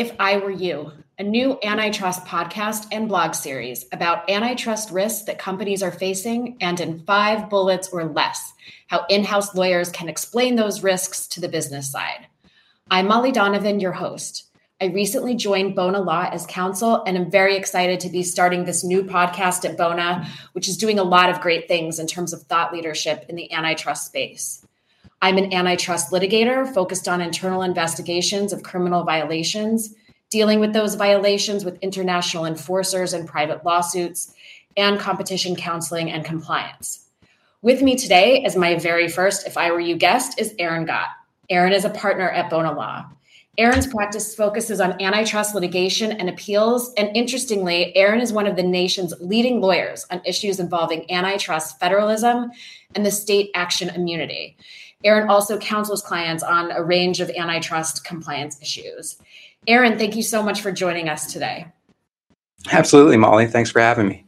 If I Were You, a new antitrust podcast and blog series about antitrust risks that companies are facing, and in five bullets or less, how in house lawyers can explain those risks to the business side. I'm Molly Donovan, your host. I recently joined Bona Law as counsel, and I'm very excited to be starting this new podcast at Bona, which is doing a lot of great things in terms of thought leadership in the antitrust space. I'm an antitrust litigator focused on internal investigations of criminal violations, dealing with those violations with international enforcers and private lawsuits, and competition counseling and compliance. With me today, as my very first If I Were You guest, is Aaron Gott. Aaron is a partner at Bona Law. Aaron's practice focuses on antitrust litigation and appeals. And interestingly, Aaron is one of the nation's leading lawyers on issues involving antitrust federalism and the state action immunity. Aaron also counsels clients on a range of antitrust compliance issues. Aaron, thank you so much for joining us today. Absolutely, Molly. Thanks for having me.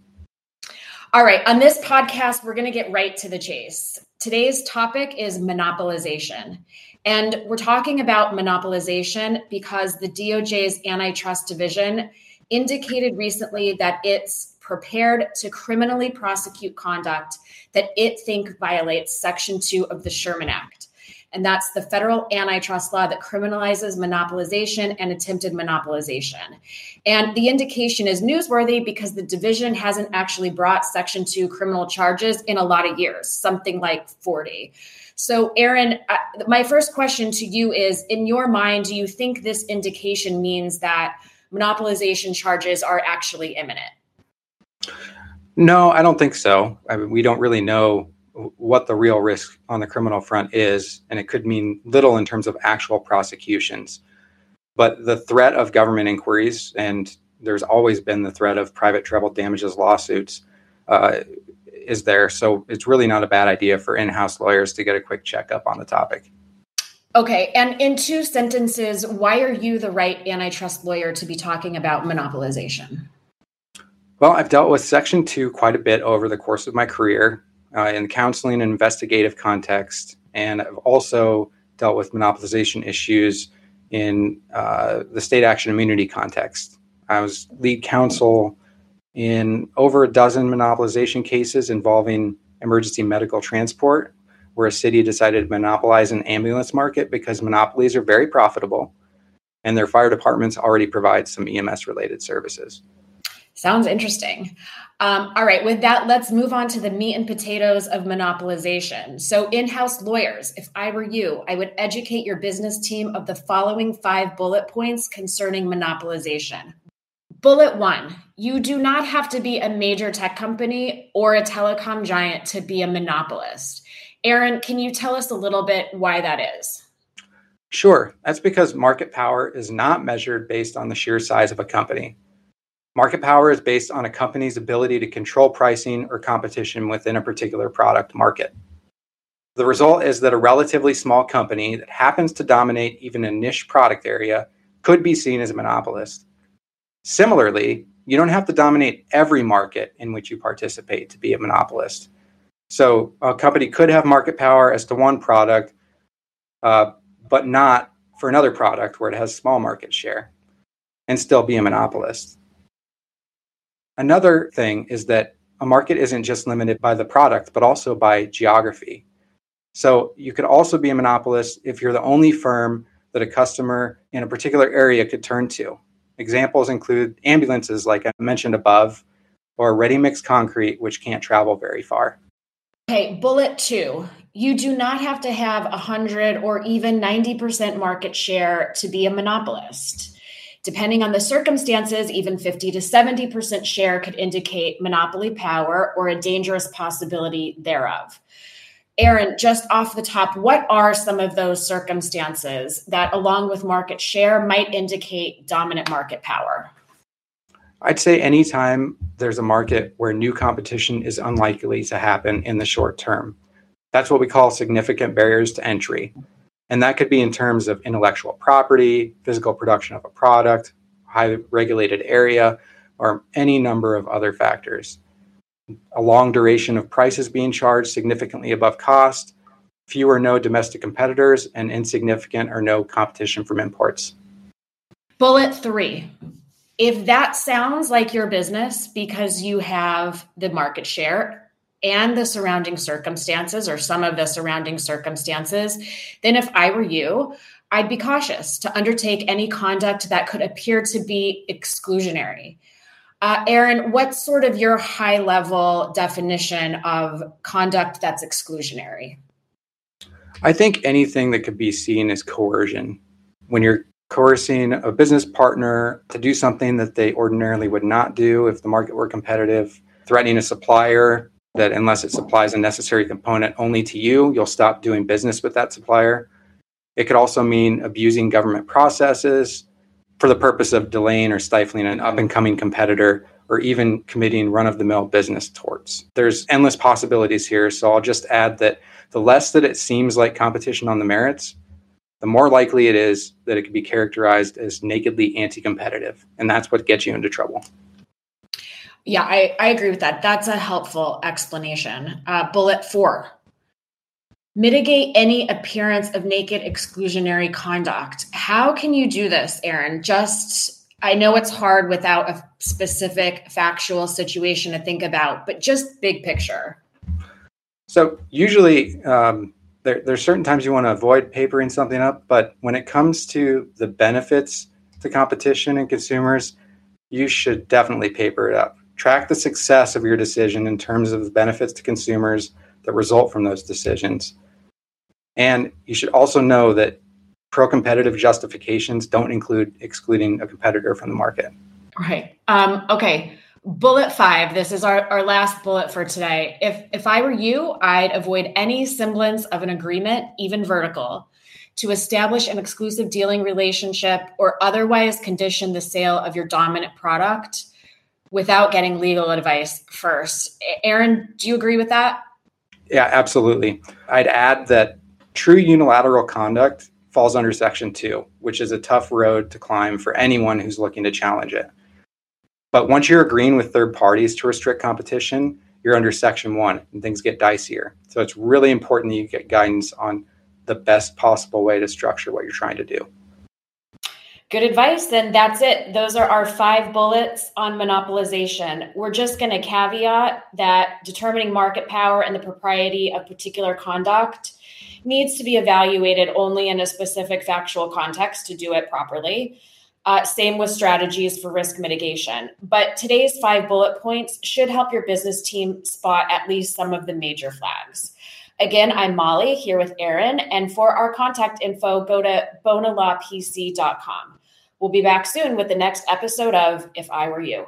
All right, on this podcast, we're going to get right to the chase. Today's topic is monopolization. And we're talking about monopolization because the DOJ's antitrust division indicated recently that it's prepared to criminally prosecute conduct that it think violates Section 2 of the Sherman Act. And that's the federal antitrust law that criminalizes monopolization and attempted monopolization. And the indication is newsworthy because the division hasn't actually brought Section 2 criminal charges in a lot of years, something like 40. So, Aaron, my first question to you is In your mind, do you think this indication means that monopolization charges are actually imminent? No, I don't think so. I mean, we don't really know what the real risk on the criminal front is, and it could mean little in terms of actual prosecutions. But the threat of government inquiries, and there's always been the threat of private treble damages lawsuits, uh, is there. So it's really not a bad idea for in house lawyers to get a quick checkup on the topic. Okay. And in two sentences, why are you the right antitrust lawyer to be talking about monopolization? Well, I've dealt with Section 2 quite a bit over the course of my career uh, in counseling and investigative context. And I've also dealt with monopolization issues in uh, the state action immunity context. I was lead counsel in over a dozen monopolization cases involving emergency medical transport, where a city decided to monopolize an ambulance market because monopolies are very profitable and their fire departments already provide some EMS related services. Sounds interesting. Um, all right, with that, let's move on to the meat and potatoes of monopolization. So, in house lawyers, if I were you, I would educate your business team of the following five bullet points concerning monopolization. Bullet one you do not have to be a major tech company or a telecom giant to be a monopolist. Aaron, can you tell us a little bit why that is? Sure. That's because market power is not measured based on the sheer size of a company. Market power is based on a company's ability to control pricing or competition within a particular product market. The result is that a relatively small company that happens to dominate even a niche product area could be seen as a monopolist. Similarly, you don't have to dominate every market in which you participate to be a monopolist. So a company could have market power as to one product, uh, but not for another product where it has small market share and still be a monopolist. Another thing is that a market isn't just limited by the product, but also by geography. So you could also be a monopolist if you're the only firm that a customer in a particular area could turn to. Examples include ambulances, like I mentioned above, or ready mix concrete, which can't travel very far. Okay, bullet two. You do not have to have 100 or even 90% market share to be a monopolist. Depending on the circumstances, even 50 to 70% share could indicate monopoly power or a dangerous possibility thereof. Aaron, just off the top, what are some of those circumstances that, along with market share, might indicate dominant market power? I'd say anytime there's a market where new competition is unlikely to happen in the short term. That's what we call significant barriers to entry. And that could be in terms of intellectual property, physical production of a product, high regulated area, or any number of other factors. A long duration of prices being charged significantly above cost, few or no domestic competitors, and insignificant or no competition from imports. Bullet three. If that sounds like your business because you have the market share and the surrounding circumstances or some of the surrounding circumstances, then if I were you, I'd be cautious to undertake any conduct that could appear to be exclusionary. Uh, Aaron, what's sort of your high level definition of conduct that's exclusionary? I think anything that could be seen as coercion. When you're coercing a business partner to do something that they ordinarily would not do if the market were competitive, threatening a supplier that unless it supplies a necessary component only to you, you'll stop doing business with that supplier. It could also mean abusing government processes, for the purpose of delaying or stifling an up and coming competitor or even committing run of the mill business torts. There's endless possibilities here, so I'll just add that the less that it seems like competition on the merits, the more likely it is that it could be characterized as nakedly anti competitive. And that's what gets you into trouble. Yeah, I, I agree with that. That's a helpful explanation. Uh, bullet four mitigate any appearance of naked exclusionary conduct. How can you do this, Aaron? Just, I know it's hard without a specific factual situation to think about, but just big picture. So, usually, um, there, there's certain times you want to avoid papering something up, but when it comes to the benefits to competition and consumers, you should definitely paper it up. Track the success of your decision in terms of the benefits to consumers that result from those decisions. And you should also know that pro competitive justifications don't include excluding a competitor from the market. Right. Um, okay. Bullet five. This is our, our last bullet for today. If if I were you, I'd avoid any semblance of an agreement, even vertical, to establish an exclusive dealing relationship or otherwise condition the sale of your dominant product without getting legal advice first. Aaron, do you agree with that? Yeah, absolutely. I'd add that True unilateral conduct falls under Section 2, which is a tough road to climb for anyone who's looking to challenge it. But once you're agreeing with third parties to restrict competition, you're under Section 1 and things get dicier. So it's really important that you get guidance on the best possible way to structure what you're trying to do. Good advice. Then that's it. Those are our five bullets on monopolization. We're just going to caveat that determining market power and the propriety of particular conduct needs to be evaluated only in a specific factual context to do it properly. Uh, same with strategies for risk mitigation. But today's five bullet points should help your business team spot at least some of the major flags. Again, I'm Molly here with Aaron. And for our contact info, go to bonalawpc.com. We'll be back soon with the next episode of If I Were You.